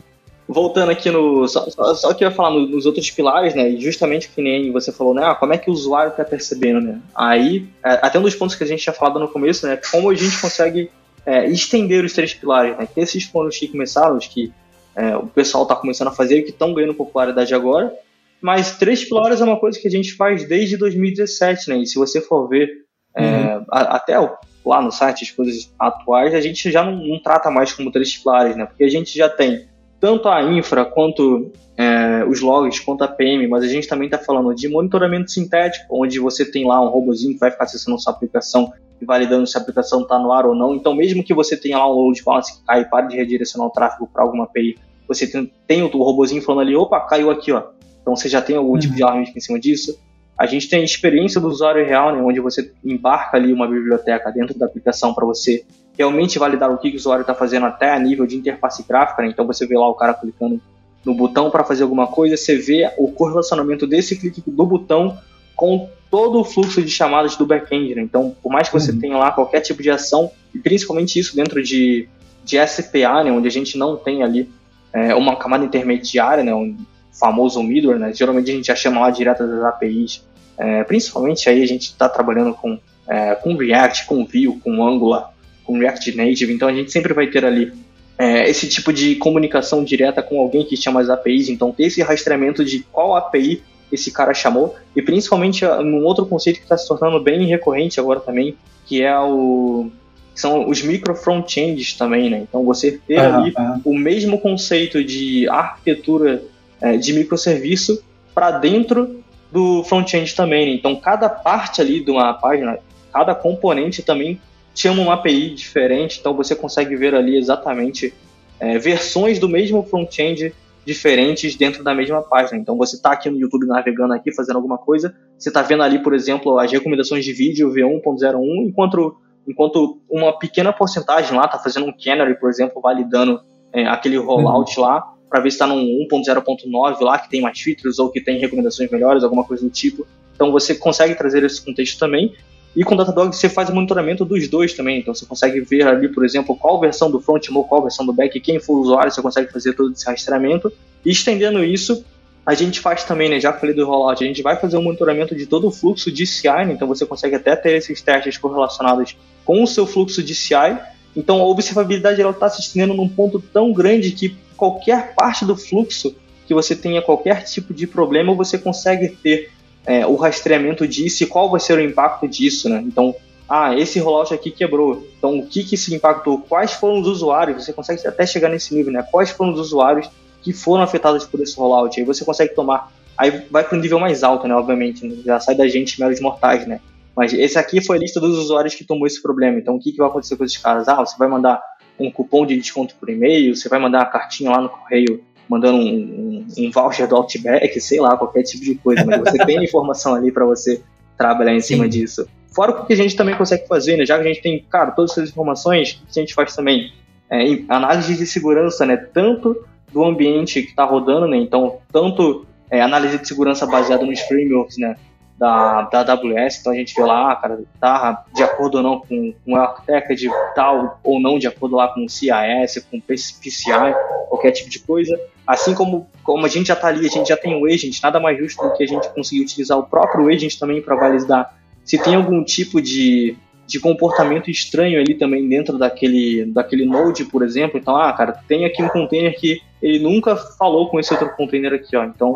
voltando aqui no. Só, só, só que eu ia falar no, nos outros pilares, né? Justamente que nem você falou, né? Ah, como é que o usuário está percebendo, né? Aí, é, até um dos pontos que a gente tinha falado no começo, né? Como a gente consegue é, estender os três pilares, né? Que esses foram os que começaram, os que é, o pessoal está começando a fazer, que estão ganhando popularidade agora. Mas três pilares é uma coisa que a gente faz desde 2017, né? E se você for ver é, uhum. a, até lá no site as coisas atuais, a gente já não, não trata mais como três pilares, né? Porque a gente já tem tanto a infra quanto é, os logs, quanto a PM, mas a gente também está falando de monitoramento sintético, onde você tem lá um robozinho que vai ficar acessando sua aplicação e validando se a aplicação está no ar ou não. Então, mesmo que você tenha lá um load balance que cai e pare de redirecionar o tráfego para alguma API, você tem, tem, o robozinho falando ali, opa, caiu aqui, ó. Então, você já tem algum uhum. tipo de alarme em cima disso. A gente tem a experiência do usuário real, né, onde você embarca ali uma biblioteca dentro da aplicação para você realmente validar o que, que o usuário está fazendo até a nível de interface gráfica. Né? Então você vê lá o cara clicando no botão para fazer alguma coisa, você vê o correlacionamento desse clique do botão com todo o fluxo de chamadas do back-end. Né? Então, por mais que você uhum. tenha lá qualquer tipo de ação, e principalmente isso dentro de, de SPA, né, onde a gente não tem ali é, uma camada intermediária, né, um famoso middleware, né, geralmente a gente já chama lá direto das APIs. É, principalmente aí a gente está trabalhando com, é, com React, com Vue, com Angular, com React Native, então a gente sempre vai ter ali é, esse tipo de comunicação direta com alguém que chama as APIs, então ter esse rastreamento de qual API esse cara chamou, e principalmente ah, um outro conceito que está se tornando bem recorrente agora também, que é o são os micro frontends também, né? Então você ter ali o mesmo conceito de arquitetura é, de microserviço para dentro do front-end também. Né? Então cada parte ali de uma página, cada componente também chama uma API diferente, então você consegue ver ali exatamente é, versões do mesmo front-end diferentes dentro da mesma página. Então você está aqui no YouTube navegando aqui, fazendo alguma coisa, você está vendo ali, por exemplo, as recomendações de vídeo V1.01, enquanto, enquanto uma pequena porcentagem lá está fazendo um canary, por exemplo, validando é, aquele rollout uhum. lá, para ver se está num 1.0.9 lá, que tem mais features ou que tem recomendações melhores, alguma coisa do tipo. Então você consegue trazer esse contexto também. E com o Datadog você faz o monitoramento dos dois também. Então você consegue ver ali, por exemplo, qual versão do front ou qual versão do back, quem for o usuário, você consegue fazer todo esse rastreamento. E estendendo isso, a gente faz também, né? Já falei do rollout, a gente vai fazer o um monitoramento de todo o fluxo de CI, né, então você consegue até ter esses testes correlacionados com o seu fluxo de CI. Então a observabilidade está se estendendo num ponto tão grande que qualquer parte do fluxo que você tenha qualquer tipo de problema, você consegue ter é, o rastreamento disso e qual vai ser o impacto disso, né? Então, ah, esse rollout aqui quebrou. Então, o que que se impactou? Quais foram os usuários? Você consegue até chegar nesse nível, né? Quais foram os usuários que foram afetados por esse rollout? Aí você consegue tomar. Aí vai para um nível mais alto, né? Obviamente, né? já sai da gente meros mortais, né? Mas esse aqui foi a lista dos usuários que tomou esse problema. Então, o que, que vai acontecer com esses caras? Ah, você vai mandar um cupom de desconto por e-mail, você vai mandar uma cartinha lá no correio mandando um, um, um, voucher do Outback, sei lá, qualquer tipo de coisa, mas você tem informação ali para você trabalhar em Sim. cima disso. Fora o que a gente também consegue fazer, né? Já que a gente tem, cara, todas essas informações, a gente faz também é, análise de segurança, né? Tanto do ambiente que está rodando, né? Então, tanto é, análise de segurança baseada nos frameworks, né? Da, da AWS, então a gente vê lá, cara, tá de acordo ou não com, com a arquitetura de tal ou não de acordo lá com o CIS, com o PCI, qualquer tipo de coisa. Assim como, como a gente já está ali, a gente já tem o agent, nada mais justo do que a gente conseguir utilizar o próprio agent também para validar se tem algum tipo de, de comportamento estranho ali também dentro daquele, daquele node, por exemplo. Então, ah, cara, tem aqui um container que ele nunca falou com esse outro container aqui, ó. Então,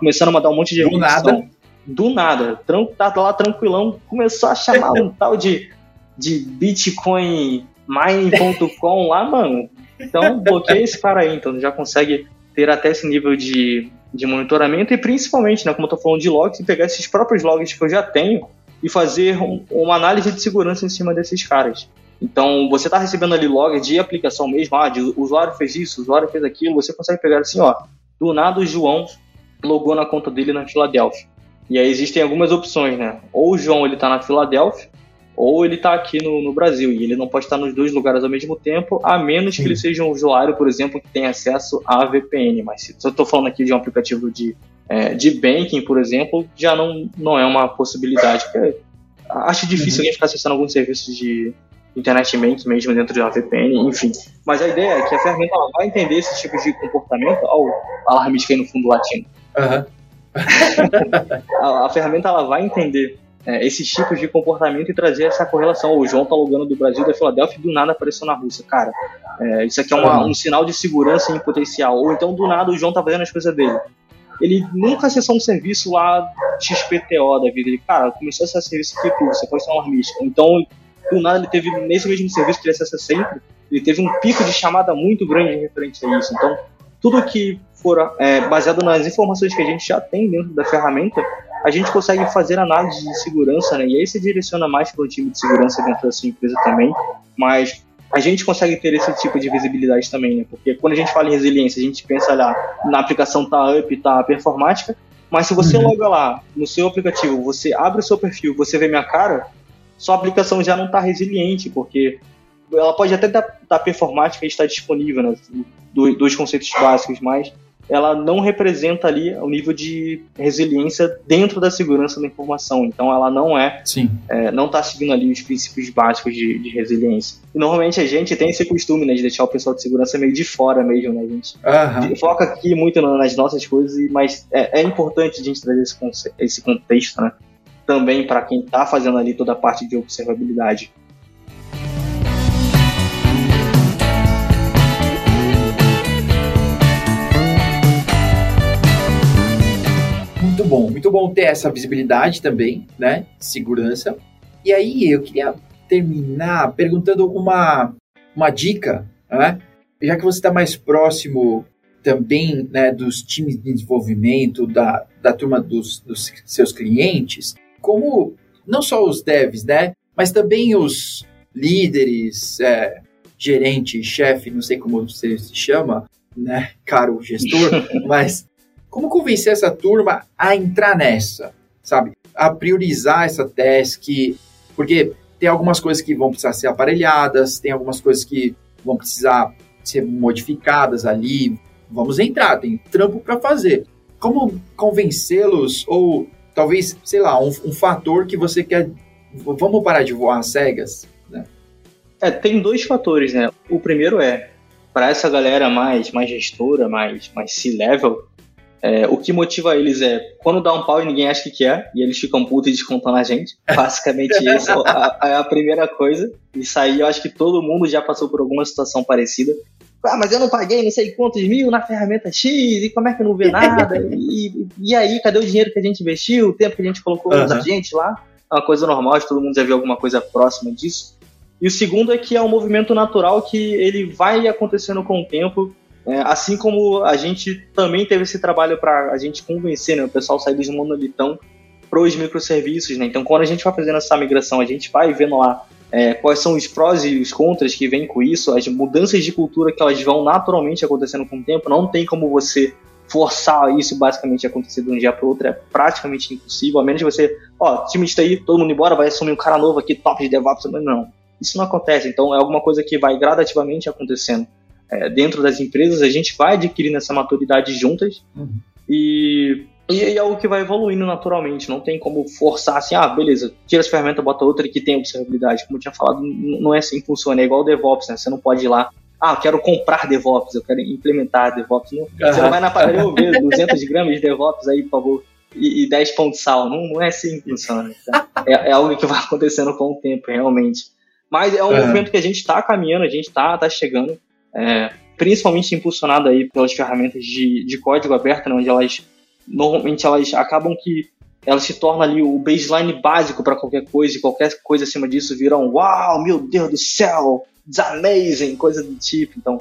começando a mandar um monte de
Do nada.
Do nada. Tá lá tranquilão, começou a chamar um tal de, de Bitcoin Mining.com lá, mano. Então, bloqueia esse cara aí. Então, já consegue ter até esse nível de, de monitoramento e principalmente, né, como eu estou falando de logs, pegar esses próprios logs que eu já tenho e fazer um, uma análise de segurança em cima desses caras. Então, você está recebendo ali log de aplicação mesmo, ah, de, o usuário fez isso, o usuário fez aquilo, você consegue pegar assim, ó, do nada o João logou na conta dele na Filadélfia. E aí existem algumas opções, né? Ou o João ele está na Filadélfia, ou ele está aqui no, no, Brasil e ele não pode estar nos dois lugares ao mesmo tempo, a menos Sim. que ele seja um usuário, por exemplo, que tenha acesso à VPN. Mas se eu estou falando aqui de um aplicativo de, é, de banking, por exemplo, já não, não é uma possibilidade. acho difícil uhum. alguém ficar acessando alguns serviços de internet banking mesmo dentro de uma VPN, enfim. Mas a ideia é que a ferramenta vai entender esses tipos de comportamento. Olha o alarmista aí no fundo latino. Uhum. a, a ferramenta ela vai entender é, esses tipos de comportamento e trazer essa correlação. O João tá logando do Brasil da Filadélfia e do nada apareceu na Rússia. Cara, é, isso aqui é uma, um sinal de segurança em potencial. Ou então do nada o João tá fazendo as coisas dele. Ele nunca acessou um serviço lá XPTO da vida. Ele, cara, começou a acessar serviço aqui, tudo, você pode ser um alarmista. Então, do nada ele teve, nesse mesmo serviço que ele acessa sempre, ele teve um pico de chamada muito grande referente a isso. Então, tudo que for é, baseado nas informações que a gente já tem dentro da ferramenta, a gente consegue fazer análise de segurança, né? E aí se direciona mais para o time de segurança dentro da sua empresa também, mas a gente consegue ter esse tipo de visibilidade também, né? Porque quando a gente fala em resiliência, a gente pensa lá na aplicação tá up, tá performática, mas se você uhum. loga lá no seu aplicativo, você abre o seu perfil, você vê minha cara, sua aplicação já não está resiliente, porque ela pode até estar tá, performática e estar disponível, né? Dois conceitos básicos, mas ela não representa ali o nível de resiliência dentro da segurança da informação. Então ela não é, é não está seguindo ali os princípios básicos de, de, resiliência. E normalmente a gente tem esse costume né, de deixar o pessoal de segurança meio de fora mesmo, né? A gente uhum. foca aqui muito nas nossas coisas, mas é, é importante a gente trazer esse, esse contexto, né? Também para quem está fazendo ali toda a parte de observabilidade.
Bom, muito bom ter essa visibilidade também, né? Segurança. E aí eu queria terminar perguntando uma, uma dica, né? Já que você está mais próximo também né, dos times de desenvolvimento, da, da turma dos, dos seus clientes, como não só os devs, né? Mas também os líderes, é, gerente, chefe, não sei como você se chama, né? Caro gestor, mas como convencer essa turma a entrar nessa, sabe? A priorizar essa task, porque tem algumas coisas que vão precisar ser aparelhadas, tem algumas coisas que vão precisar ser modificadas ali. Vamos entrar, tem trampo para fazer. Como convencê-los ou talvez, sei lá, um, um, fator que você quer. Vamos parar de voar cegas, né?
É, tem dois fatores, né? O primeiro é para essa galera mais mais gestora, mais mais C-level, é, o que motiva eles é quando dá um pau e ninguém acha que quer, e eles ficam putos e descontam na gente. Basicamente, isso é a primeira coisa. Isso aí eu acho que todo mundo já passou por alguma situação parecida. Ah, mas eu não paguei não sei quantos mil na ferramenta X, e como é que não vê nada? E, e aí, cadê o dinheiro que a gente investiu, o tempo que a gente colocou uhum. os gente lá? É uma coisa normal, acho que todo mundo já viu alguma coisa próxima disso. E o segundo é que é um movimento natural que ele vai acontecendo com o tempo é, assim como a gente também teve esse trabalho para a gente convencer né, o pessoal sair dos monolitão para os microserviços. Né? Então, quando a gente vai fazendo essa migração, a gente vai vendo lá é, quais são os prós e os contras que vêm com isso, as mudanças de cultura que elas vão naturalmente acontecendo com o tempo. Não tem como você forçar isso basicamente acontecer de um dia para outro, é praticamente impossível, a menos que você, ó, time está aí, todo mundo embora, vai assumir um cara novo aqui, top de DevOps, mas não. Isso não acontece, então é alguma coisa que vai gradativamente acontecendo é, dentro das empresas, a gente vai adquirindo essa maturidade juntas uhum. e, e é algo que vai evoluindo naturalmente. Não tem como forçar assim, ah, beleza, tira essa ferramenta, bota outra que tem observabilidade. Como eu tinha falado, não é assim que funciona, é igual o DevOps, né? Você não pode ir lá ah, eu quero comprar DevOps, eu quero implementar DevOps. Não, Você não vai na padaria ver 200 gramas de DevOps aí, por favor, e, e 10 pão de sal. Não, não é assim que funciona. Tá? É, é, algo que vai acontecendo com o tempo, realmente. Mas é um uhum. movimento que a gente está caminhando, a gente está tá chegando é, principalmente impulsionada aí pelas ferramentas de, de código aberto, né, onde elas normalmente elas acabam que elas se tornam ali o baseline básico para qualquer coisa e qualquer coisa acima disso vira um uau, meu Deus do céu, it's amazing, coisa do tipo. Então,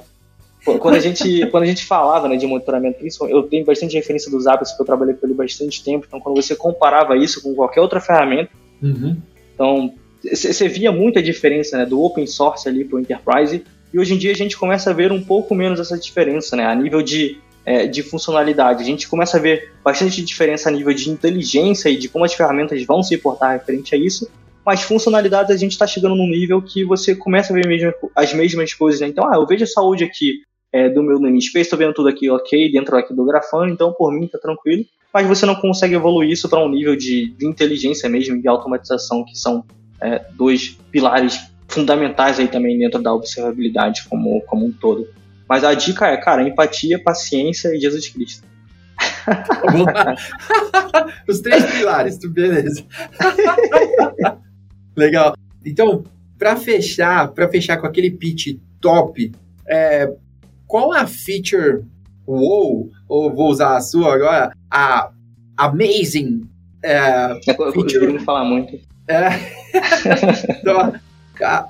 quando a gente, quando a gente falava né, de monitoramento, eu tenho bastante referência dos Zapier, porque eu trabalhei com ele bastante tempo, então quando você comparava isso com qualquer outra ferramenta, uhum. então você via muita diferença né, do open source ali para o enterprise, e hoje em dia a gente começa a ver um pouco menos essa diferença, né, a nível de, é, de funcionalidade. A gente começa a ver bastante diferença a nível de inteligência e de como as ferramentas vão se portar referente a isso, mas funcionalidades a gente está chegando num nível que você começa a ver mesmo, as mesmas coisas. Né? Então, ah, eu vejo a saúde aqui é, do meu namespace, estou vendo tudo aqui ok, dentro aqui do grafano, então por mim está tranquilo. Mas você não consegue evoluir isso para um nível de, de, inteligência mesmo e de automatização, que são é, dois pilares fundamentais aí também dentro da observabilidade como, como um todo. Mas a dica é, cara, empatia, paciência e Jesus Cristo.
Os três pilares, beleza. Legal. Então, para fechar, para fechar com aquele pitch top, é, qual a feature wow, ou vou usar a sua agora, a amazing
é, é feature. Eu falar muito. É,
então,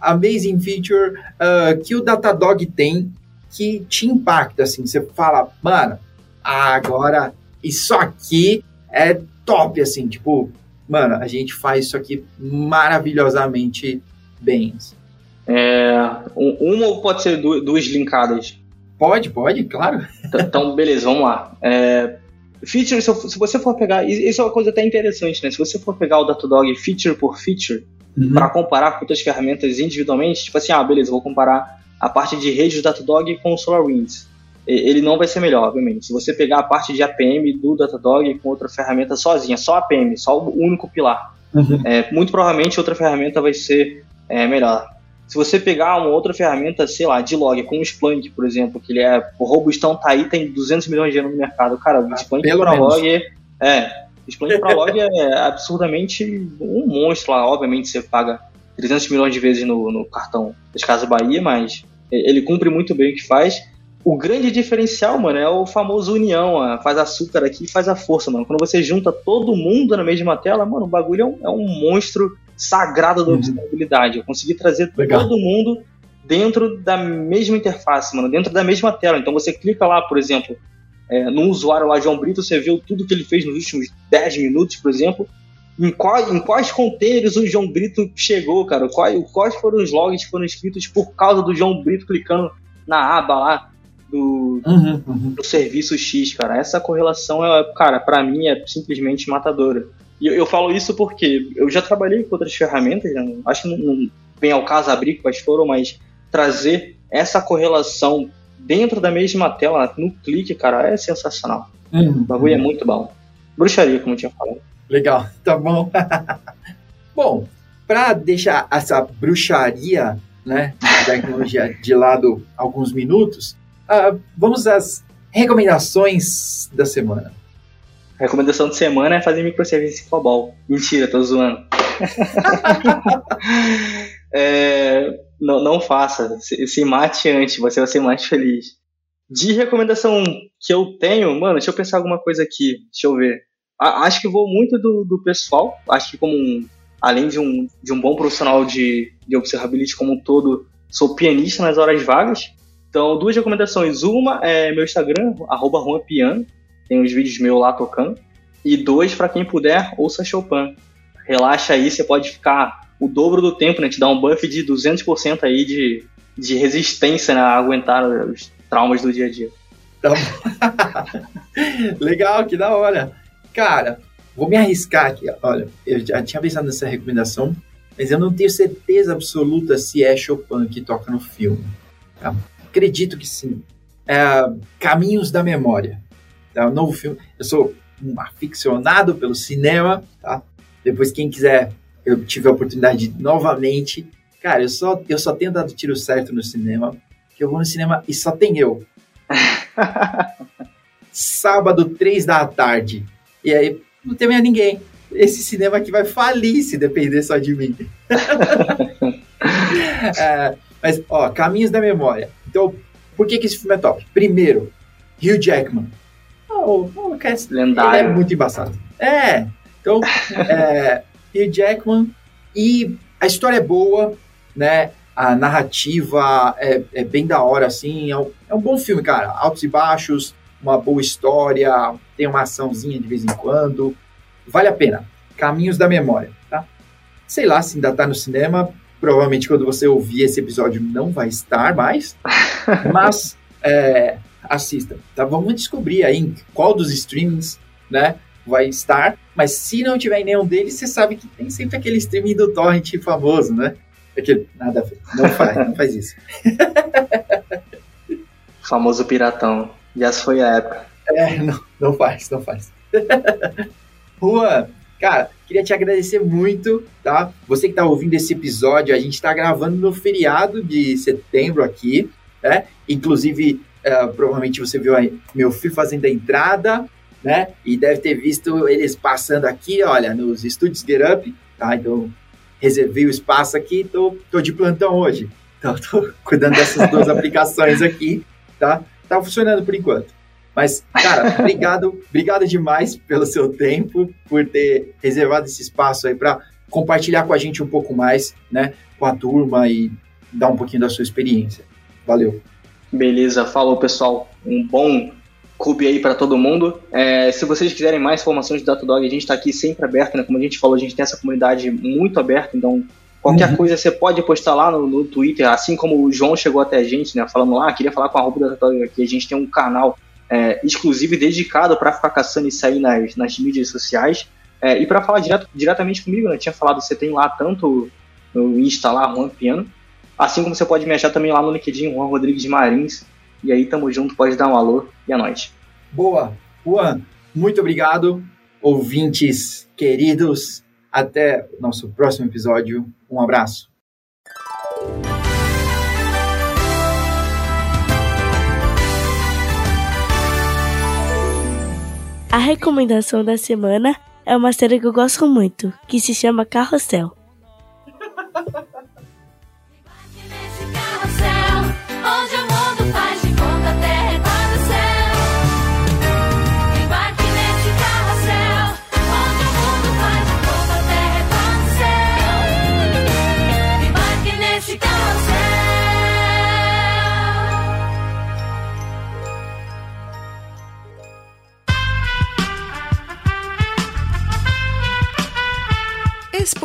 amazing feature uh, que o Datadog tem que te impacta, assim, você fala, mano, agora isso aqui é top, assim, tipo, mano, a gente faz isso aqui maravilhosamente bem. Assim.
É, uma ou pode ser duas linkadas?
Pode, pode, claro.
Então, beleza, vamos lá. É, feature, se, você for pegar, isso é uma coisa até interessante, né? Se você for pegar o Datadog feature por feature, uhum. para comparar com outras ferramentas individualmente, tipo assim, ah, beleza, vou comparar a parte de rede do Datadog com o SolarWinds ele não vai ser melhor, obviamente. Se você pegar a parte de APM do Datadog com outra ferramenta sozinha, só APM, só o único pilar, uhum. é, muito provavelmente outra ferramenta vai ser é, melhor. Se você pegar uma outra ferramenta, sei lá, de log, como o Splunk, por exemplo, que ele é o robustão, tá aí, tem 200 milhões de anos no mercado. Cara, o Splunk ah, para log é, para log é absurdamente um monstro lá. Obviamente você paga 300 milhões de vezes no, no cartão das Casas Bahia, mas ele cumpre muito bem o que faz. O grande diferencial, mano, é o famoso união. Faz açúcar aqui e faz a força, mano. Quando você junta todo mundo na mesma tela, mano, o bagulho é um, é um monstro sagrado da uhum. observabilidade. Eu consegui trazer Legal. todo mundo dentro da mesma interface, mano, dentro da mesma tela. Então você clica lá, por exemplo, é, no usuário lá, João Brito, você vê tudo que ele fez nos últimos 10 minutos, por exemplo. Em, qual, em quais containers o João Brito chegou, cara? Quais, quais foram os logs que foram escritos por causa do João Brito clicando na aba lá? do, uhum, uhum. do serviço X, cara. Essa correlação, é, cara, para mim é simplesmente matadora. E eu, eu, falo isso porque eu já trabalhei com outras ferramentas, né? acho que não, não vem ao caso abrir quais foram, mas trazer essa correlação dentro da mesma tela, no clique, cara, é sensacional. Uhum. O bagulho é muito bom. Bruxaria, como eu tinha falado.
Legal, tá bom. bom, para deixar essa bruxaria, né, tecnologia de lado alguns minutos, Uh, vamos às recomendações da semana.
A recomendação de semana é fazer microserviço em COBOL. Mentira, tô zoando. é, não, não faça. Se, se, mate antes, você vai ser mais feliz. De recomendação que eu tenho, mano, deixa eu pensar alguma coisa aqui. Deixa eu ver. A, acho que vou muito do, do pessoal. Acho que como um, além de um, de um bom profissional de, de observability como um todo, sou pianista nas horas vagas. Então, duas recomendações. Uma é meu Instagram, arroba Piano, tem uns vídeos meus lá tocando. E dois, para quem puder, ouça Chopin. Relaxa aí, você pode ficar o dobro do tempo, né? Te dá um buff de 200% aí de, de resistência né, a aguentar os traumas do dia a dia.
Então, legal, que da hora. Cara, vou me arriscar aqui. Olha, eu já tinha pensado nessa recomendação, mas eu não tenho certeza absoluta se é Chopin que toca no filme. Tá? Acredito que sim. É, Caminhos da Memória. É um novo filme. Eu sou um aficionado pelo cinema, tá? Depois, quem quiser, eu tive a oportunidade de, novamente. Cara, eu só, eu só tenho dado tiro certo no cinema. Que eu vou no cinema e só tem eu. Sábado, três da tarde. E aí, não tem mais ninguém. Esse cinema aqui vai falir se depender só de mim. é, mas, ó, Caminhos da Memória. Então, por que, que esse filme é top? Primeiro, Hugh Jackman. Oh, oh, Lendário. Ele é muito embaçado. É. Então, é, Hugh Jackman. E a história é boa, né? a narrativa é, é, bem da hora, assim. É um, é um bom filme, cara. Altos e baixos, uma boa história, tem uma açãozinha de vez em quando. Vale a pena. Caminhos da Memória, tá? Sei lá se ainda tá no cinema. Provavelmente quando você ouvir esse episódio não vai estar mais. mas é, assista, tá? Vamos descobrir aí qual dos streamings, né? Vai estar, mas se não tiver nenhum deles, você sabe que tem sempre aquele streaming do Torrent famoso, né? Aquele, nada a ver. Não faz, não faz isso.
Famoso piratão. Já foi a época.
É, não, não faz, não faz. Juan, cara, queria te agradecer muito, tá? Você que tá ouvindo esse episódio, a gente tá gravando no feriado de setembro aqui, né? Inclusive, uh, provavelmente você viu aí meu filho fazendo a entrada, né? E deve ter visto eles passando aqui, olha, nos estúdios Get Up, tá? Então, reservei o espaço aqui, tô, tô de plantão hoje. Então, tô cuidando dessas duas aplicações aqui, tá? Tá funcionando por enquanto. Mas, cara, obrigado, obrigado demais pelo seu tempo, por ter reservado esse espaço aí para compartilhar com a gente um pouco mais, né, com a turma e dar um pouquinho da sua experiência. Valeu.
Beleza, falou pessoal. Um bom clube aí para todo mundo. É, se vocês quiserem mais informações do Datadog, a gente está aqui sempre aberto, né? Como a gente falou, a gente tem essa comunidade muito aberta, então qualquer uhum. coisa você pode postar lá no, no, Twitter, assim como o João chegou até a gente, né? Falando lá, ah, queria falar com a roupa do Datadog aqui, a gente tem um canal é, exclusivo e dedicado para ficar caçando isso aí nas, nas mídias sociais. É, e para falar direto, diretamente comigo, né? Tinha falado, você tem lá tanto no Insta lá, Juan Piano, assim como você pode me achar também lá no LinkedIn, Juan Rodrigues Marins, e aí, tamo junto, pode dar um alô e a noite.
Boa. Juan, muito obrigado. Ouvintes queridos, até o nosso próximo episódio. Um abraço.
A recomendação da semana é uma série que eu gosto muito, que se chama Carrossel.